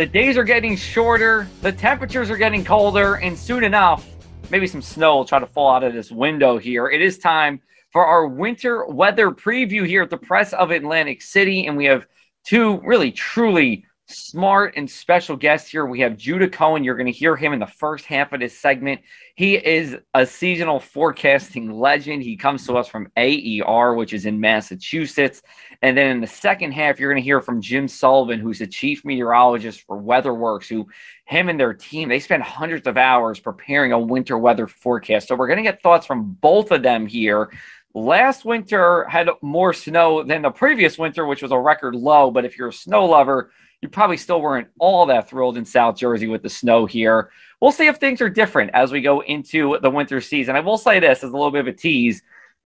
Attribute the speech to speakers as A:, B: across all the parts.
A: The days are getting shorter, the temperatures are getting colder, and soon enough, maybe some snow will try to fall out of this window here. It is time for our winter weather preview here at the Press of Atlantic City, and we have two really truly smart and special guest here. We have Judah Cohen. You're going to hear him in the first half of this segment. He is a seasonal forecasting legend. He comes to us from AER, which is in Massachusetts. And then in the second half, you're going to hear from Jim Sullivan, who's the chief meteorologist for WeatherWorks, who him and their team, they spend hundreds of hours preparing a winter weather forecast. So we're going to get thoughts from both of them here. Last winter had more snow than the previous winter, which was a record low. But if you're a snow lover, you probably still weren't all that thrilled in South Jersey with the snow here. We'll see if things are different as we go into the winter season. I will say this as a little bit of a tease.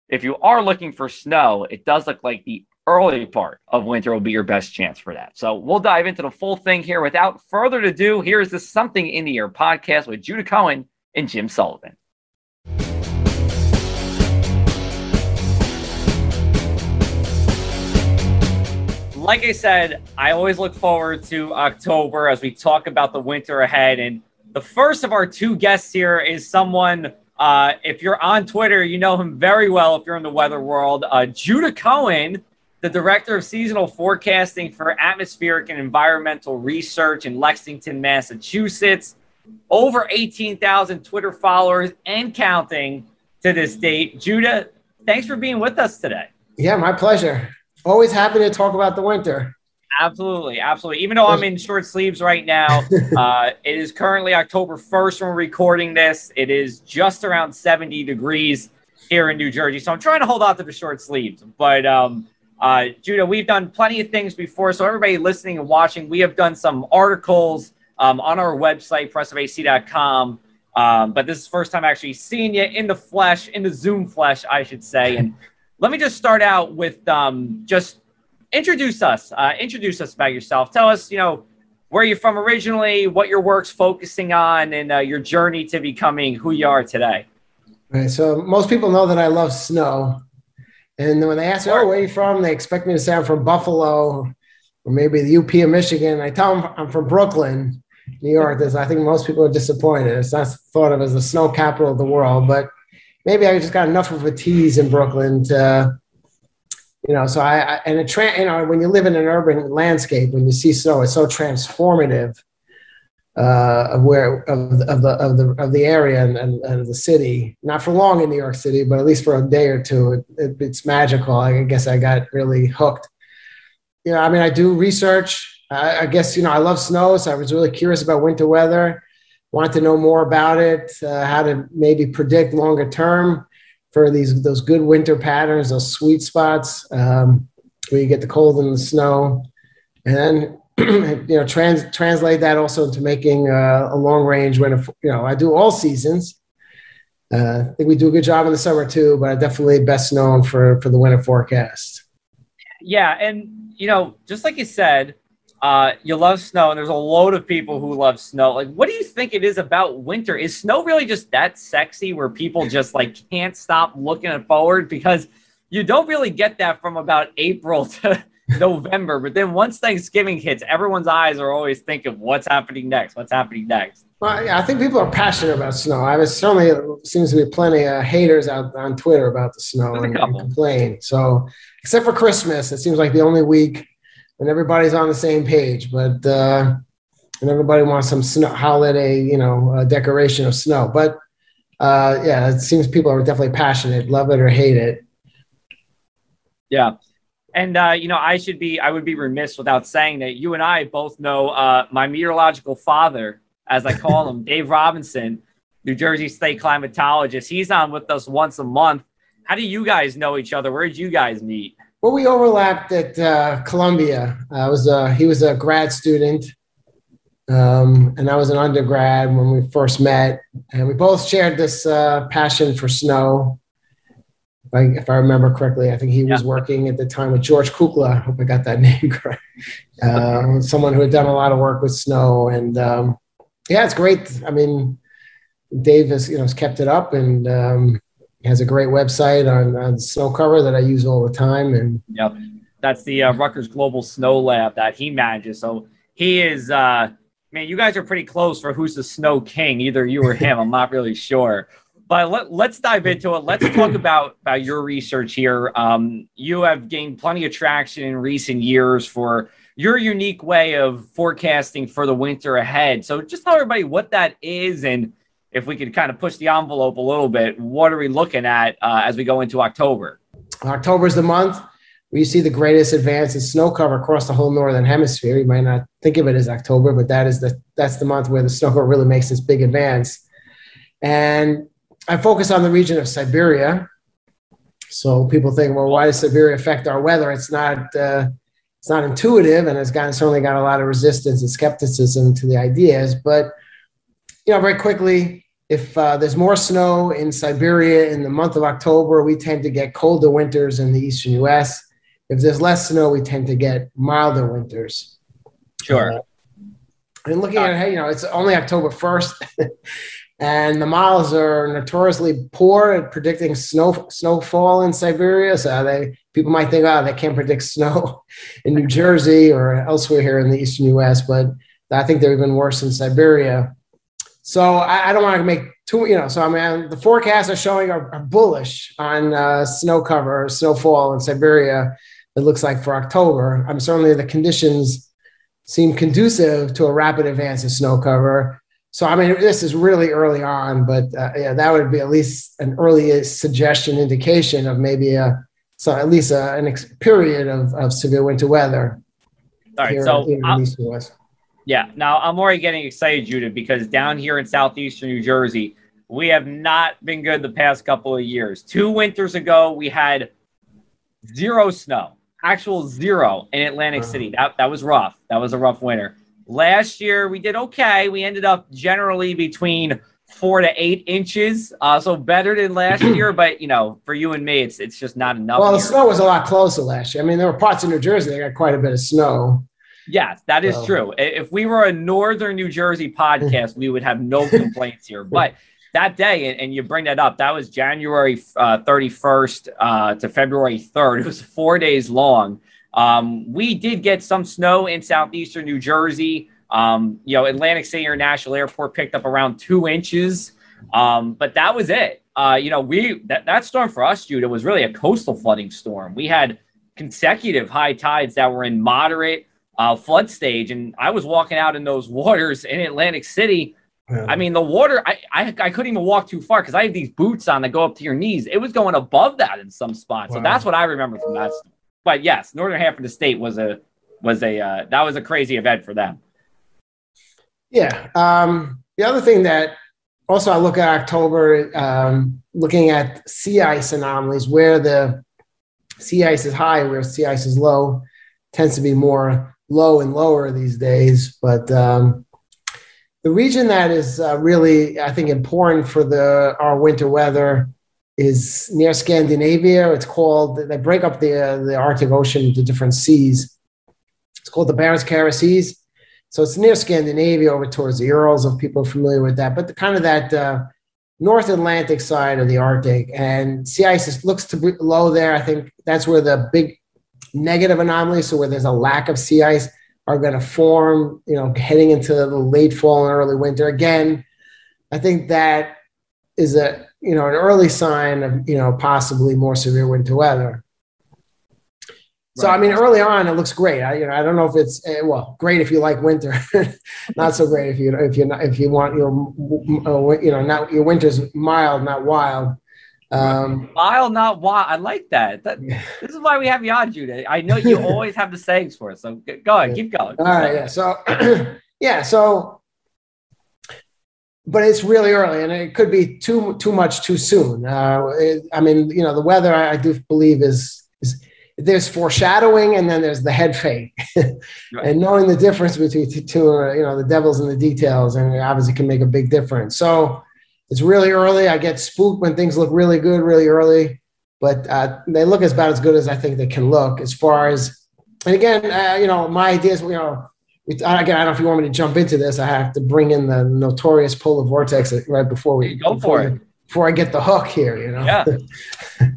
A: If you are looking for snow, it does look like the early part of winter will be your best chance for that. So we'll dive into the full thing here. Without further ado, here is the Something in the Air podcast with Judah Cohen and Jim Sullivan. Like I said, I always look forward to October as we talk about the winter ahead. And the first of our two guests here is someone, uh, if you're on Twitter, you know him very well if you're in the weather world. Uh, Judah Cohen, the director of seasonal forecasting for atmospheric and environmental research in Lexington, Massachusetts. Over 18,000 Twitter followers and counting to this date. Judah, thanks for being with us today.
B: Yeah, my pleasure. Always happy to talk about the winter.
A: Absolutely, absolutely. Even though I'm in short sleeves right now, uh, it is currently October 1st when we're recording this. It is just around 70 degrees here in New Jersey. So I'm trying to hold out to the short sleeves. But um, uh, Judah, we've done plenty of things before. So everybody listening and watching, we have done some articles um, on our website, pressofac.com. Um, but this is the first time actually seeing you in the flesh, in the Zoom flesh, I should say. And let me just start out with um, just introduce us. Uh, introduce us about yourself. Tell us, you know, where you're from originally, what your work's focusing on, and uh, your journey to becoming who you are today.
B: Right. So most people know that I love snow, and when they ask me, "Oh, where are you from?" they expect me to say I'm from Buffalo, or maybe the UP of Michigan. I tell them I'm from Brooklyn, New York. Because I think most people are disappointed. It's not thought of as the snow capital of the world, but maybe I just got enough of a tease in Brooklyn to, you know, so I, I and a tra- you know, when you live in an urban landscape, when you see snow, it's so transformative uh, of where of, of the of the of the area and, and, and, the city. Not for long in New York City, but at least for a day or two, it, it, it's magical. I guess I got really hooked. You know, I mean, I do research. I, I guess you know, I love snow, so I was really curious about winter weather want to know more about it, uh, how to maybe predict longer term for these those good winter patterns, those sweet spots um, where you get the cold and the snow, and then you know trans, translate that also into making uh, a long range when you know I do all seasons. Uh, I think we do a good job in the summer too, but I'm definitely best known for for the winter forecast.
A: Yeah, and you know, just like you said, uh, you love snow, and there's a load of people who love snow. Like, what do you think it is about winter? Is snow really just that sexy where people just like can't stop looking forward? Because you don't really get that from about April to November. But then once Thanksgiving hits, everyone's eyes are always thinking, what's happening next? What's happening next?
B: Well, I think people are passionate about snow. I mean, certainly seems to be plenty of haters out on Twitter about the snow and, and complain. So, except for Christmas, it seems like the only week and everybody's on the same page. But uh, and everybody wants some snow holiday, you know, decoration of snow. But uh, yeah, it seems people are definitely passionate, love it or hate it.
A: Yeah. And uh, you know, I should be I would be remiss without saying that you and I both know uh, my meteorological father, as I call him, Dave Robinson, New Jersey State climatologist. He's on with us once a month. How do you guys know each other? Where did you guys meet?
B: Well, we overlapped at uh, Columbia. I was a, he was a grad student, um, and I was an undergrad when we first met, and we both shared this uh, passion for snow. If I, if I, remember correctly, I think he was working at the time with George Kukla. I hope I got that name correct. Uh, someone who had done a lot of work with snow, and um, yeah, it's great. I mean, Dave has you know has kept it up, and um, has a great website on, on snow cover that I use all the time. And
A: yep, that's the uh, Rutgers Global Snow Lab that he manages. So he is uh, man, you guys are pretty close for who's the snow king, either you or him. I'm not really sure. But let, let's dive into it. Let's talk about, about your research here. Um, you have gained plenty of traction in recent years for your unique way of forecasting for the winter ahead. So just tell everybody what that is and if we could kind of push the envelope a little bit, what are we looking at uh, as we go into October?
B: October is the month where you see the greatest advance in snow cover across the whole northern hemisphere. You might not think of it as October, but that is the that's the month where the snow cover really makes this big advance. And I focus on the region of Siberia. So people think, well, why does Siberia affect our weather? It's not uh, it's not intuitive, and it's got certainly got a lot of resistance and skepticism to the ideas. But you know, very quickly, if uh, there's more snow in Siberia in the month of October, we tend to get colder winters in the eastern U.S. If there's less snow, we tend to get milder winters.
A: Sure.
B: Uh, and looking at hey, you know, it's only October first, and the models are notoriously poor at predicting snow snowfall in Siberia. So they people might think, oh, they can't predict snow in New Jersey or elsewhere here in the eastern U.S., but I think they're even worse in Siberia. So I, I don't want to make too, you know, so I mean, the forecasts are showing are, are bullish on uh, snow cover, snowfall in Siberia. It looks like for October. I'm certainly the conditions seem conducive to a rapid advance of snow cover. So I mean, this is really early on, but uh, yeah, that would be at least an early suggestion, indication of maybe a so at least a, an ex- period of, of severe winter weather.
A: All right, so yeah. Now I'm already getting excited, Judah, because down here in southeastern New Jersey, we have not been good the past couple of years. Two winters ago, we had zero snow, actual zero in Atlantic City. That that was rough. That was a rough winter. Last year we did okay. We ended up generally between four to eight inches, uh, so better than last year. But you know, for you and me, it's it's just not enough.
B: Well, the snow was a lot closer last year. I mean, there were parts of New Jersey that got quite a bit of snow.
A: Yes, that is so. true. If we were a northern New Jersey podcast, we would have no complaints here. But that day, and you bring that up, that was January uh, 31st uh, to February 3rd. It was four days long. Um, we did get some snow in southeastern New Jersey. Um, you know, Atlantic City International Airport picked up around two inches, um, but that was it. Uh, you know, we that, that storm for us, Judah, was really a coastal flooding storm. We had consecutive high tides that were in moderate uh, flood stage, and I was walking out in those waters in Atlantic City. Yeah. I mean, the water, I, I, I couldn't even walk too far because I have these boots on that go up to your knees. It was going above that in some spots. Wow. So that's what I remember from that. But yes, northern half of the state was a was a uh, that was a crazy event for them.
B: Yeah. Um, the other thing that also I look at October, um, looking at sea ice anomalies where the sea ice is high, where sea ice is low, tends to be more low and lower these days. But um, the region that is uh, really, I think, important for the our winter weather is near Scandinavia. It's called they break up the uh, the Arctic Ocean into different seas. It's called the Barents Kara Seas so it's near Scandinavia over towards the Urals, if people are familiar with that, but the, kind of that uh, North Atlantic side of the Arctic. And sea ice looks to be low there. I think that's where the big negative anomalies, so where there's a lack of sea ice, are going to form, you know, heading into the late fall and early winter. Again, I think that is a, you know, an early sign of, you know, possibly more severe winter weather. So right. I mean, early on, it looks great. I, you know, I don't know if it's eh, well, great if you like winter, not so great if you if you if you want your you know not your winter's mild, not wild.
A: Um, mild, not wild. I like that. that this is why we have you on, Judah. I know you always have the sayings for us. So go ahead, keep going.
B: All right, yeah. So yeah, so but it's really early, and it could be too too much too soon. Uh, it, I mean, you know, the weather I, I do believe is is there's foreshadowing and then there's the head fake right. and knowing the difference between the two uh, you know the devils and the details and it obviously can make a big difference so it's really early. I get spooked when things look really good really early but uh, they look as about as good as i think they can look as far as and again uh, you know my ideas you know again i don't know if you want me to jump into this. I have to bring in the notorious polar vortex right before we
A: go
B: for
A: it.
B: before i get the hook here you know?
A: Yeah.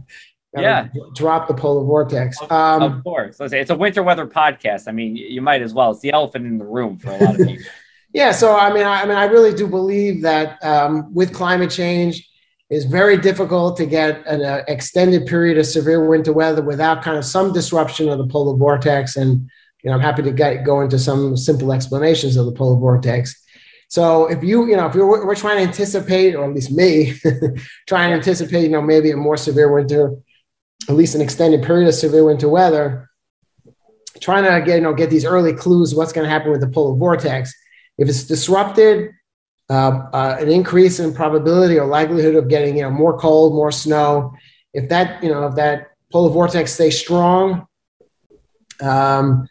A: Yeah.
B: drop the polar vortex.
A: Um, of course it's a winter weather podcast. I mean you might as well. It's the elephant in the room for a lot of people
B: Yeah, so I mean, I, I mean, I really do believe that um, with climate change, it's very difficult to get an uh, extended period of severe winter weather without kind of some disruption of the polar vortex. And you know, I'm happy to get go into some simple explanations of the polar vortex. So if you, you know, if we're, we're trying to anticipate, or at least me, trying to anticipate, you know, maybe a more severe winter, at least an extended period of severe winter weather, trying to get, you know, get these early clues what's going to happen with the polar vortex if it's disrupted, uh, uh, an increase in probability or likelihood of getting you know more cold, more snow. If that you know if that polar vortex stays strong, um,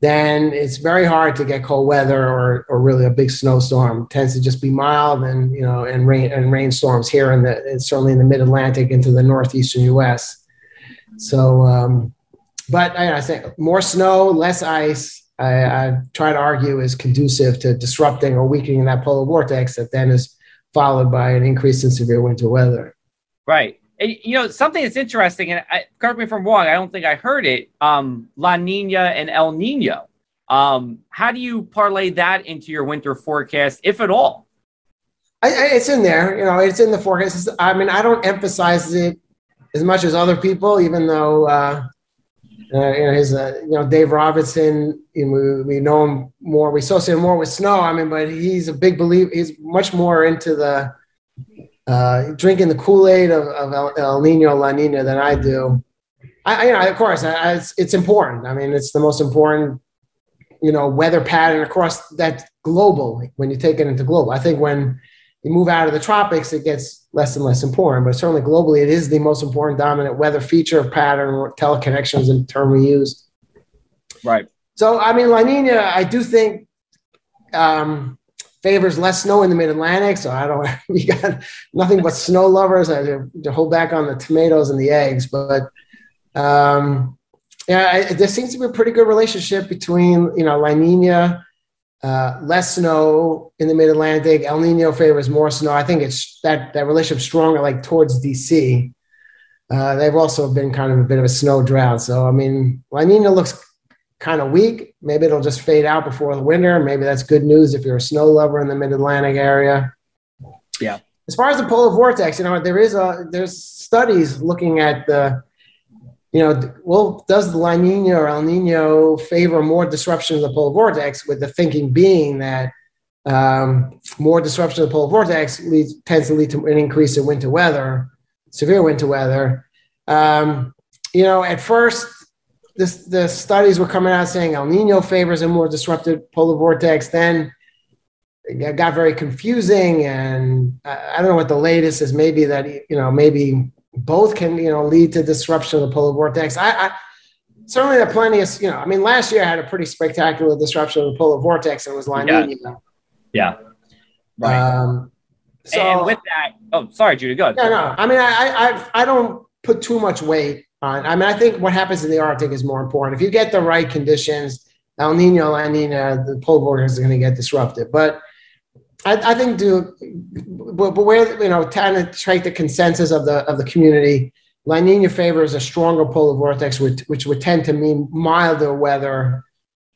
B: then it's very hard to get cold weather or or really a big snowstorm. It tends to just be mild and you know and rain and rainstorms here in the certainly in the mid Atlantic into the northeastern U.S. So, um, but I, I think more snow, less ice I, I try to argue is conducive to disrupting or weakening that polar vortex that then is followed by an increase in severe winter weather.
A: Right. And, you know, something that's interesting, and I, correct me if I'm wrong, I don't think I heard it um, La Nina and El Nino. Um, how do you parlay that into your winter forecast, if at all?
B: I, I, it's in there, you know, it's in the forecast. I mean, I don't emphasize it as much as other people, even though uh, uh, you know, his, uh, you know, Dave Robinson, you know, we, we know him more, we associate him more with snow. I mean, but he's a big believer. He's much more into the uh, drinking the Kool Aid of, of El, El, Nino, La Nina than I do. I, you know, of course, I, it's, it's important. I mean, it's the most important, you know, weather pattern across that global when you take it into global. I think when you move out of the tropics, it gets less and less important. But certainly globally, it is the most important dominant weather feature of pattern or teleconnections in term we use.
A: Right.
B: So, I mean, La Nina, I do think um, favors less snow in the mid Atlantic. So I don't, we got nothing but snow lovers. I to, to hold back on the tomatoes and the eggs. But um, yeah, I, there seems to be a pretty good relationship between, you know, La Nina uh, less snow in the mid Atlantic. El Nino favors more snow. I think it's that that relationship stronger like towards DC. Uh, they've also been kind of a bit of a snow drought. So I mean, La Nina looks kind of weak. Maybe it'll just fade out before the winter. Maybe that's good news if you're a snow lover in the mid Atlantic area.
A: Yeah.
B: As far as the polar vortex, you know, there is a there's studies looking at the you know, well, does the La Nina or El Nino favor more disruption of the polar vortex? With the thinking being that um, more disruption of the polar vortex leads, tends to lead to an increase in winter weather, severe winter weather. Um, you know, at first, this, the studies were coming out saying El Nino favors a more disrupted polar vortex. Then it got very confusing, and I, I don't know what the latest is. Maybe that you know, maybe both can you know lead to disruption of the polar vortex. I, I certainly there are plenty of you know. I mean, last year I had a pretty spectacular disruption of the polar vortex. And it was La Nina.
A: Yeah. yeah. Right. Um, so, and with that, oh, sorry, Judy, go ahead.
B: No, no. I mean, I, I, I don't put too much weight on. I mean, I think what happens in the Arctic is more important. If you get the right conditions, El Nino, La Nina, the polar vortex is going to get disrupted. But I, I think do, but, but where you know trying to take the consensus of the of the community, La Nina favors a stronger polar vortex, which which would tend to mean milder weather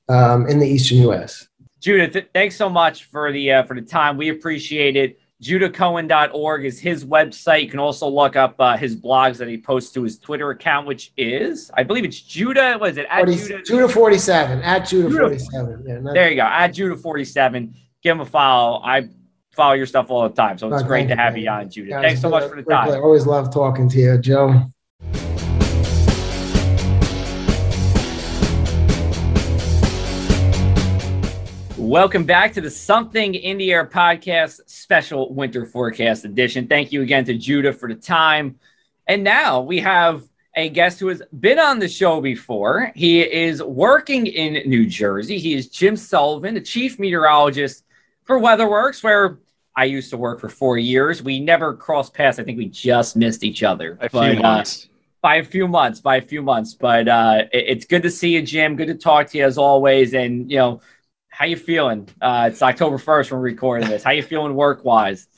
B: um, in the eastern U.S.
A: Judah, thanks so much for the uh, for the time. We appreciate it. JudahCohen.org is his website. You can also look up uh, his blogs that he posts to his Twitter account, which is, I believe it's Judah. Was it
B: at 40, Judah? Judah 47 at Judah, Judah 47. Yeah,
A: there you go. At Judah 47 give him a follow. I follow your stuff all the time, so it's great to have you on, Judah. Thanks so much for the time. I
B: always love talking to you, Joe.
A: Welcome back to the Something in the Air podcast special winter forecast edition. Thank you again to Judah for the time. And now we have a guest who has been on the show before. He is working in New Jersey. He is Jim Sullivan, the chief meteorologist for WeatherWorks, where I used to work for four years. We never crossed paths. I think we just missed each other.
C: A but, few uh, months.
A: Uh, by a few months, by a few months. But uh, it, it's good to see you, Jim. Good to talk to you as always. And you know, how you feeling? Uh, it's October first. when We're recording this. How you feeling work wise?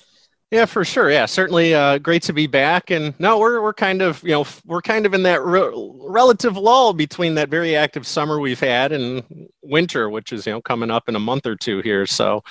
C: Yeah, for sure. Yeah, certainly uh, great to be back. And no, we're we're kind of you know we're kind of in that re- relative lull between that very active summer we've had and winter, which is you know coming up in a month or two here. So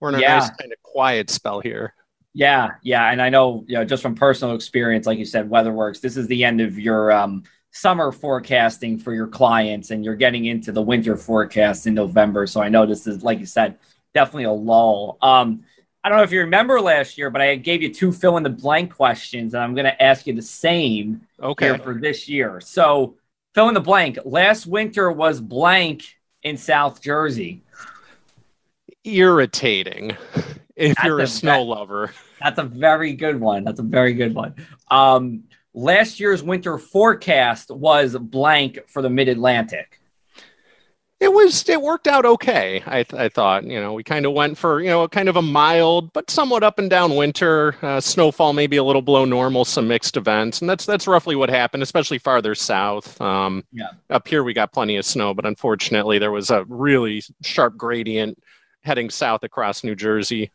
C: we're in a
A: Yeah.
C: nice kind of quiet spell here.
A: Yeah, yeah, and I know, you know, just from personal experience, like you said, WeatherWorks. This is the end of your um, summer forecasting for your clients, and you're getting into the winter forecast in November. So I know this is, like you said, definitely a lull. Um, I don't know if you remember last year, but I gave you two fill in the blank questions, and I'm going to ask you the same
C: Okay.
A: here for this year. So fill in the blank. Last winter was blank in South Jersey.
C: Irritating if
A: That's
C: you're
A: a
C: a snow
A: ve-
C: lover.
A: That's a very good one. That's a very good one. Um, last year's winter forecast was blank for the Mid Atlantic.
C: It was it worked out okay. I th- I thought you know we kind of went for you know kind of a mild but somewhat up and down winter. Uh, snowfall maybe a little below normal, some mixed events, and that's that's roughly what happened, especially farther south. Um,
A: Yeah.
C: Up here we got plenty of snow, but unfortunately there was a really sharp gradient heading south across New Jersey.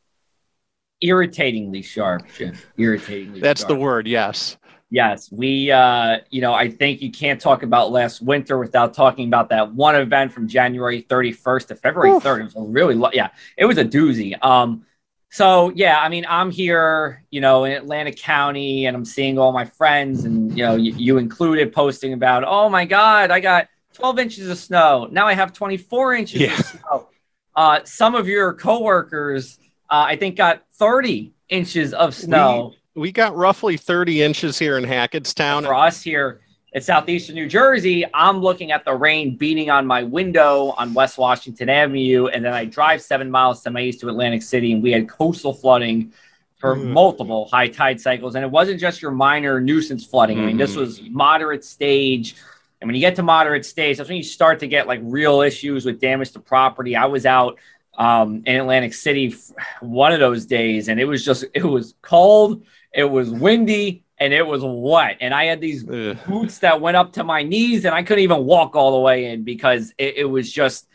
A: Irritatingly sharp, Jim. Irritatingly
C: That's
A: sharp.
C: the word. Yes.
A: Yes, we, uh, you know, I think you can't talk about last winter without talking about that one event from January 31st to February
C: Oof.
A: 3rd. It was a really, lo- yeah, it was a doozy. Um, so yeah, I mean, I'm here, you know, in Atlantic County, and I'm seeing all my friends, and you know, you, you included posting about, oh my God, I got 12 inches of snow. Now I have 24 inches
C: Yeah.
A: of snow. Uh, some of your coworkers, uh, I think, got 30 inches of snow
C: We got roughly 30 inches here in Hackettstown.
A: for us here in southeastern New Jersey, I'm looking at the rain beating on my window on West Washington Avenue, and then I drive seven miles to my east to Atlantic City, and we had coastal flooding for
C: Mm.
A: multiple high tide cycles, and it wasn't just your minor nuisance flooding. I mean, this
C: Mhm.
A: was moderate stage. And when you get to moderate stage, that's when you start to get like real issues with damage to property. I was out um, in Atlantic City one of those days, and it was just it was cold, it was windy, and it was wet. And I had these
C: Ugh.
A: boots that went up to my knees, and I couldn't even walk all the way in because it, it was just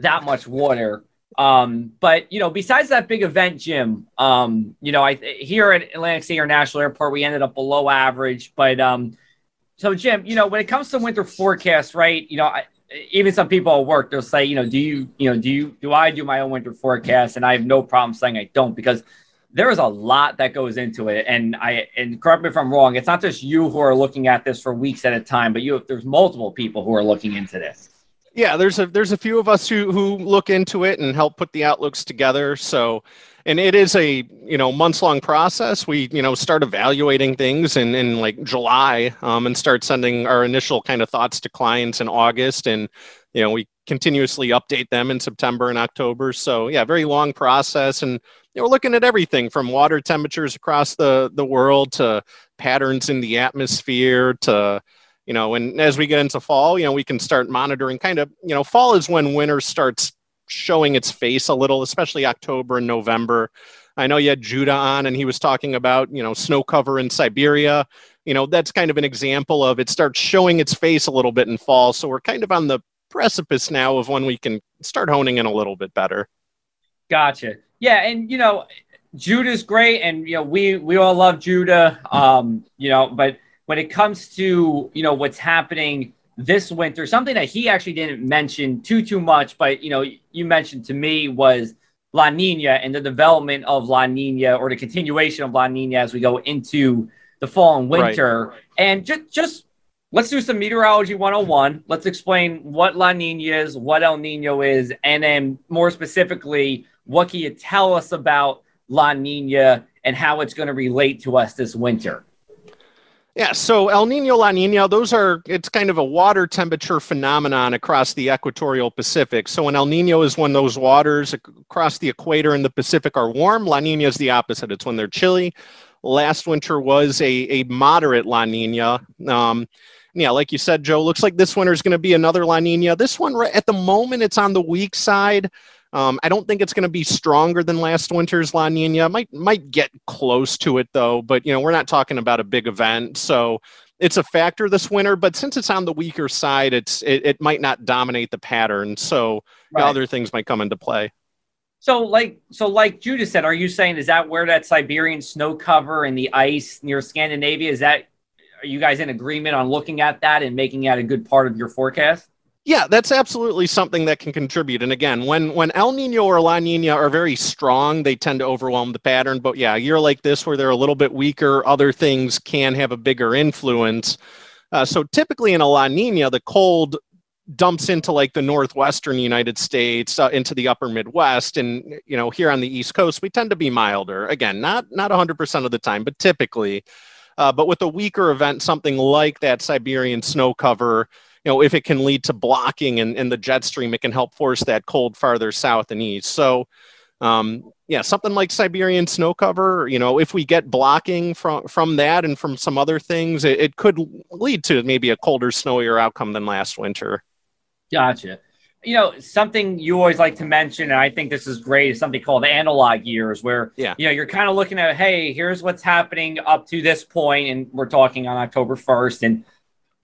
A: that much water. Um, but you know, besides that big event, Jim, um, you know, I here at Atlantic City International Airport, we ended up below average. But um, so Jim, you know, when it comes to winter forecast, right? You know, I, even some people at work, they'll say, you know, do you, you know, do you, do I do my own winter forecast? And I have no problem saying I don't because there is a lot that goes into it. And I, and correct me if I'm wrong, it's not just you who are looking at this for weeks at a time, but you, there's multiple people who are looking into this.
C: Yeah, there's a there's a few of us who who look into it and help put the outlooks together. So, and it is a you know months long process. We you know start evaluating things in in like July, um, and start sending our initial kind of thoughts to clients in August, and you know we continuously update them in September and October. So yeah, very long process, and you know, we're looking at everything from water temperatures across the the world to patterns in the atmosphere to you know and as we get into fall you know we can start monitoring kind of you know fall is when winter starts showing its face a little especially october and november i know you had judah on and he was talking about you know snow cover in siberia you know that's kind of an example of it starts showing its face a little bit in fall so we're kind of on the precipice now of when we can start honing in a little bit better
A: Gotcha. Yeah, and you know, Judah's great, and you know, we we all love Judah. Um, you know, but when it comes to you know what's happening this winter, something that he actually didn't mention too too much, but you know, you mentioned to me was La Nina and the development of La Nina or the continuation of La Nina as we go into the fall and
C: Right.
A: winter. And just just let's do some meteorology 101. Let's explain what La Nina is, what El Nino is, and then more specifically, what can you tell us about La Nina and how it's going to relate to us this winter?
C: Yeah, so El Nino, La Nina, those are, it's kind of a water temperature phenomenon across the equatorial Pacific. So when El Nino is when those waters across the equator in the Pacific are warm, La Nina is the opposite. It's when they're chilly. Last winter was a, a moderate La Nina. Um, yeah, like you said, Joe, looks like this winter is going to be another La Nina. This one, at the moment, it's on the weak side. Um, I don't think it's going to be stronger than last winter's La Nina. Might might get close to it though, but you know we're not talking about a big event, so it's a factor this winter. But since it's on the weaker side, it's it, it might not dominate the pattern. So
A: Right.
C: other things might come into play.
A: So, like, so like Judah said, are you saying is that where that Siberian snow cover and the ice near Scandinavia is that? Are you guys in agreement on looking at that and making that a good part of your forecast?
C: Yeah, that's absolutely something that can contribute. And again, when when El Nino or La Nina are very strong, they tend to overwhelm the pattern. But yeah, a year like this where they're a little bit weaker, other things can have a bigger influence. Uh, so typically in a La Nina, the cold dumps into like the northwestern United States, uh, into the upper Midwest, and you know here on the East Coast, we tend to be milder. Again, not not 100% of the time, but typically. Uh, but with a weaker event, something like that Siberian snow cover, you know, if it can lead to blocking in, in the jet stream, it can help force that cold farther south and east. So, um, yeah, something like Siberian snow cover, you know, if we get blocking from from that and from some other things, it, it could lead to maybe a colder, snowier outcome than last winter.
A: Gotcha. You know, something you always like to mention, and I think this is great, is something called analog years, where
C: yeah.
A: you know you're kind of looking at, hey, here's what's happening up to this point, and we're talking on October 1st, and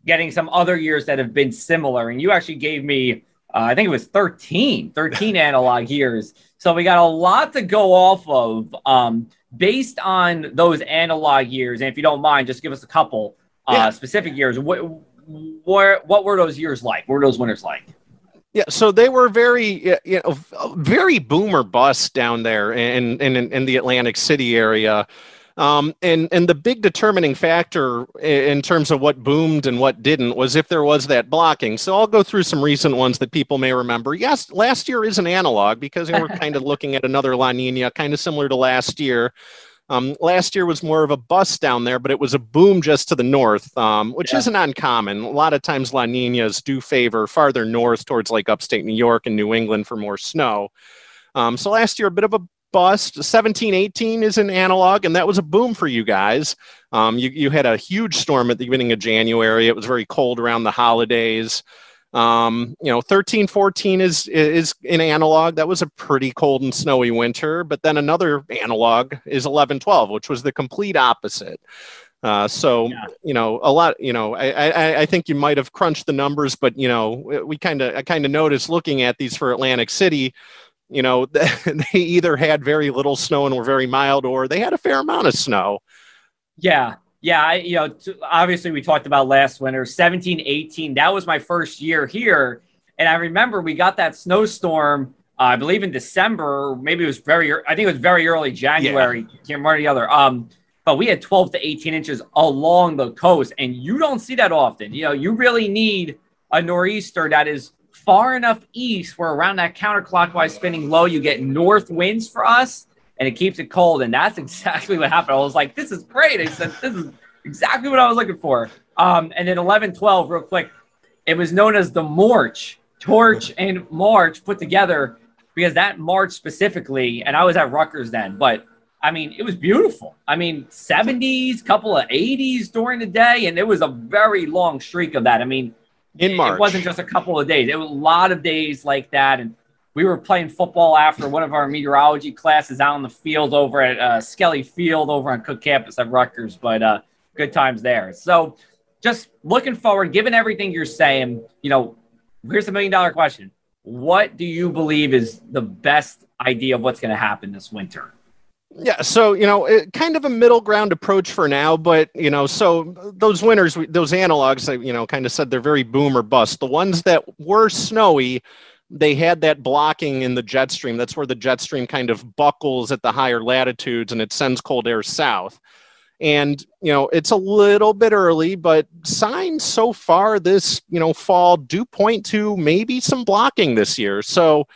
A: getting some other years that have been similar. And you actually gave me, uh, I think it was 13, 13 analog years. So we got a lot to go off of um, based on those analog years. And if you don't mind, just give us a couple uh, yeah. specific years. What, what, what were those years like? What were those winters like?
C: Yeah, so they were very, you know, very boomer bust down there in in, in the Atlantic City area. Um, and and the big determining factor in terms of what boomed and what didn't was if there was that blocking. So I'll go through some recent ones that people may remember. Yes, last year is an analog because we're kind of looking at another La Nina, kind of similar to last year. Um, last year was more of a bust down there, but it was a boom just to the north, um, which yeah. isn't uncommon. A lot of times La Ninas do favor farther north towards like upstate New York and New England for more snow. Um, so last year, a bit of a bust. 1718 is an analog, and that was a boom for you guys. Um, you, you had a huge storm at the beginning of January. It was very cold around the holidays. Um, you know, 13, 14 is is an analog. That was a pretty cold and snowy winter. But then another analog is 11, 12, which was the complete opposite. Uh, so yeah. you know a lot. You know, I, I, I think you might have crunched the numbers, but you know we kind of I kind of noticed looking at these for Atlantic City you know, they either had very little snow and were very mild, or they had a fair amount of snow.
A: Yeah. Yeah. I, you know, obviously we talked about last winter, 17, 18. That was my first year here. And I remember we got that snowstorm, uh, I believe in December, maybe it was very, I think it was very early January. Yeah. Can't remember the other. Um, but we had 12 to 18 inches along the coast, and you don't see that often. You know, you really need a nor'easter that is far enough east where around that counterclockwise spinning low, you get north winds for us and it keeps it cold. And that's exactly what happened. I was like, this is great. I said, this is exactly what I was looking for. Um, and then 11, 12, real quick, it was known as the March, Torch and March put together because that March specifically, and I was at Rutgers then, but I mean, it was beautiful. I mean, 70s, couple of 80s during the day, and it was a very long streak of that. I mean,
C: in March.
A: It wasn't just a couple of days. It was a lot of days like that. And we were playing football after one of our meteorology classes out in the field over at uh, Skelly Field over on Cook Campus at Rutgers. But uh, good times there. So just looking forward, given everything you're saying, you know, here's the million dollar question. What do you believe is the best idea of what's going to happen this winter?
C: Yeah, so you know, it, kind of a middle ground approach for now, but you know, so those winners, those analogs, uh, you know, kind of said they're very boom or bust. The ones that were snowy, they had that blocking in the jet stream. That's where the jet stream kind of buckles at the higher latitudes and it sends cold air south. And you know, it's a little bit early, but signs so far this you know fall do point to maybe some blocking this year. So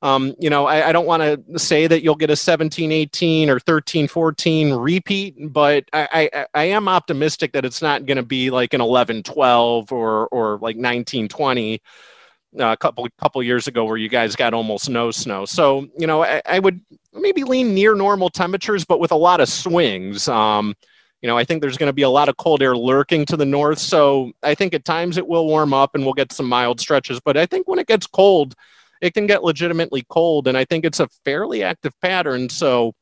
C: um, you know, I, I don't want to say that you'll get a 17 18 or 13 14 repeat, but I, I, I am optimistic that it's not going to be like an 11 12 or, or like 19 20 uh, a couple couple years ago where you guys got almost no snow. So, you know, I, I would maybe lean near normal temperatures, but with a lot of swings. Um, you know, I think there's going to be a lot of cold air lurking to the north. So I think at times it will warm up and we'll get some mild stretches. But I think when it gets cold, it can get legitimately cold. And I think it's a fairly active pattern. So,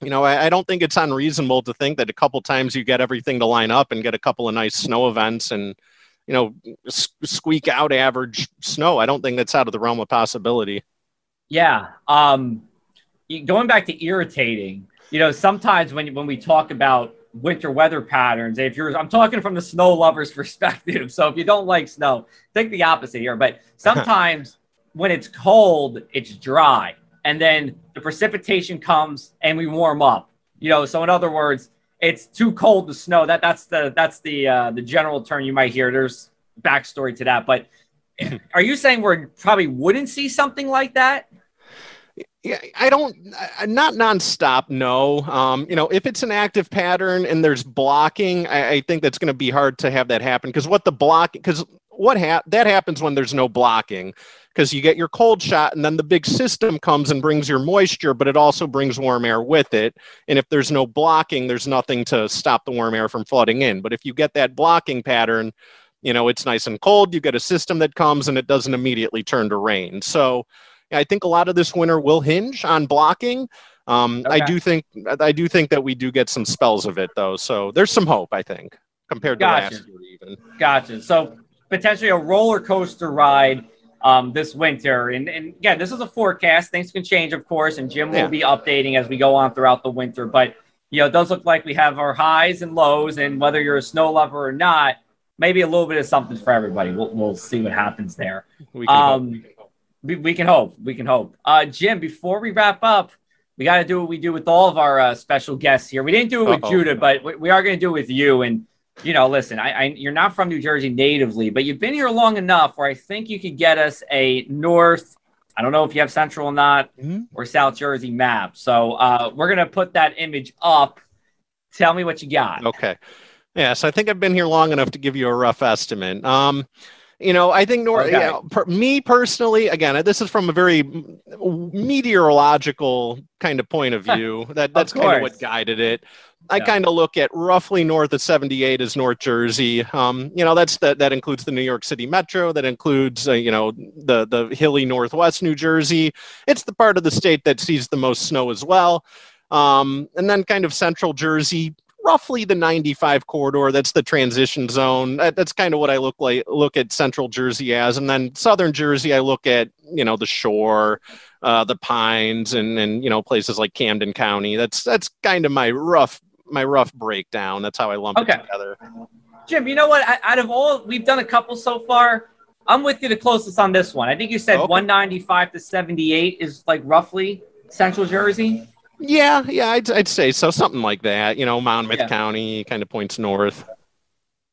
C: you know, I, I, don't think it's unreasonable to think that a couple times you get everything to line up and get a couple of nice snow events and, you know, squeak out average snow. I don't think that's out of the realm of possibility.
A: Yeah. Um, going back to irritating, you know, sometimes when when we talk about winter weather patterns. If you're, I'm talking from the snow lover's perspective. So if you don't like snow, think the opposite here. But sometimes when it's cold, it's dry, and then the precipitation comes and we warm up. You know, so in other words, it's too cold to snow. That that's the that's the uh, the general term you might hear. There's backstory to that, but are you saying we probably wouldn't see something like that?
C: Yeah, I don't, not nonstop. No, um, you know, if it's an active pattern and there's blocking, I, I think that's going to be hard to have that happen because what the block, because what ha- that happens when there's no blocking, because you get your cold shot and then the big system comes and brings your moisture, but it also brings warm air with it. And if there's no blocking, there's nothing to stop the warm air from flooding in. But if you get that blocking pattern, you know, it's nice and cold. You get a system that comes and it doesn't immediately turn to rain. So I think a lot of this winter will hinge on blocking. Um, okay. I do think I do think that we do get some spells of it though. So there's some hope, I think, compared to gotcha. last year even.
A: Gotcha. So potentially a roller coaster ride um, this winter. And, and again, this is a forecast. Things can change, of course, and Jim yeah. will be updating as we go on throughout the winter. But you know, it does look like we have our highs and lows, and whether you're a snow lover or not, maybe a little bit of something for everybody. We'll, we'll see what happens there. We can, um, hope. We, we, can hope. We can hope. Uh, Jim, before we wrap up, we got to do what we do with all of our uh, special guests here. We didn't do it with Uh-oh. Judah, but we, we are going to do it with you. And you know, listen, I, I, you're not from New Jersey natively, but you've been here long enough where I think you could get us a North. I don't know if you have Central or not, mm-hmm. or South Jersey map. So uh, we're gonna put that image up. Tell me what you got.
C: Okay. Yes, I think I've been here long enough to give you a rough estimate. Um, you know, I think North. Okay. You know, per, me personally, again, this is from a very meteorological kind of point of view. That that's kind of what guided it. I yeah. kind of look at roughly north of 78 as North Jersey. Um, you know, that's that that includes the New York City Metro. That includes uh, you know the the hilly Northwest New Jersey. It's the part of the state that sees the most snow as well. Um, and then kind of Central Jersey, roughly the 95 corridor. That's the transition zone. That, that's kind of what I look like look at Central Jersey as, and then Southern Jersey, I look at you know the shore, uh, the Pines, and and you know places like Camden County. That's that's kind of my rough my rough breakdown. That's how I lump okay. it together.
A: Jim, you know what? Out of all we've done a couple so far, I'm with you the closest on this one. I think you said okay. 195 to 78 is like roughly Central Jersey.
C: Yeah, yeah, I'd, I'd say so. Something like that. You know, Monmouth yeah. County kind of points north.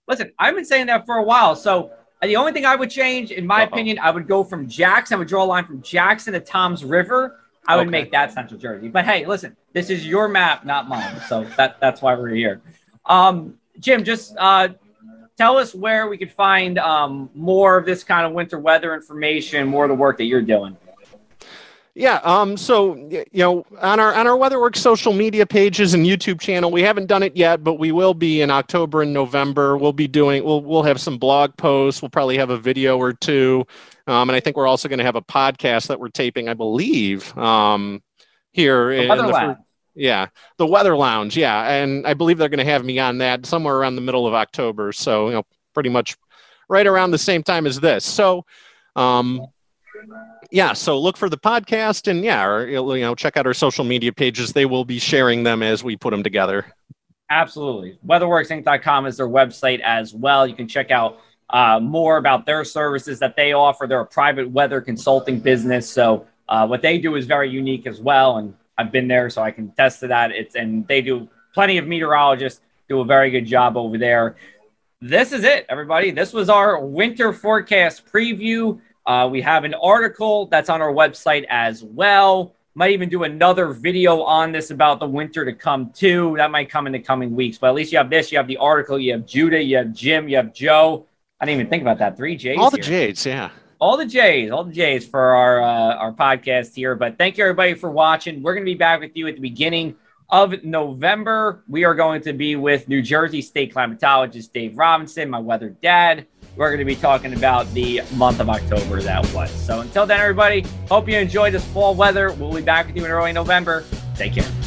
A: Listen, I've been saying that for a while. So uh, the only thing I would change, in my Uh-oh. opinion, I would go from Jackson. I would draw a line from Jackson to Toms River. I would okay. make that Central Jersey. But hey, listen, this is your map, not mine. So that that's why we're here. Um, Jim, just uh, tell us where we could find um, more of this kind of winter weather information, more of the work that you're doing.
C: Yeah. Um, so you know, on our on our WeatherWorks social media pages and YouTube channel, we haven't done it yet, but we will be in October and November. We'll be doing. We'll we'll have some blog posts. We'll probably have a video or two, um, and I think we're also going to have a podcast that we're taping, I believe, um, here
A: the in the
C: yeah, the Weather Lounge. Yeah, and I believe they're going to have me on that somewhere around the middle of October. So you know, pretty much right around the same time as this. So. Um, yeah so look for the podcast and yeah or, you know check out our social media pages. They will be sharing them as we put them together.
A: Absolutely. Weatherworksinc.com is their website as well. You can check out uh, more about their services that they offer. They're a private weather consulting business. So uh, what they do is very unique as well. And i've been there so i can test to that. It's and they do plenty of meteorologists do a very good job over there. This is it everybody. This was our winter forecast preview uh, we have an article that's on our website as well. Might even do another video on this about the winter to come too. That might come in the coming weeks. But at least you have this. You have the article. You have Judah. You have Jim. You have Joe. I didn't even think about that. Three J's.
C: All the here. J's. Yeah.
A: All the J's. All the J's for our uh, our podcast here. But thank you everybody for watching. We're going to be back with you at the beginning of November. We are going to be with New Jersey State climatologist Dave Robinson, my weather dad we're going to be talking about the month of October that was. So until then, everybody, hope you enjoyed this fall weather. We'll be back with you in early November. Take care.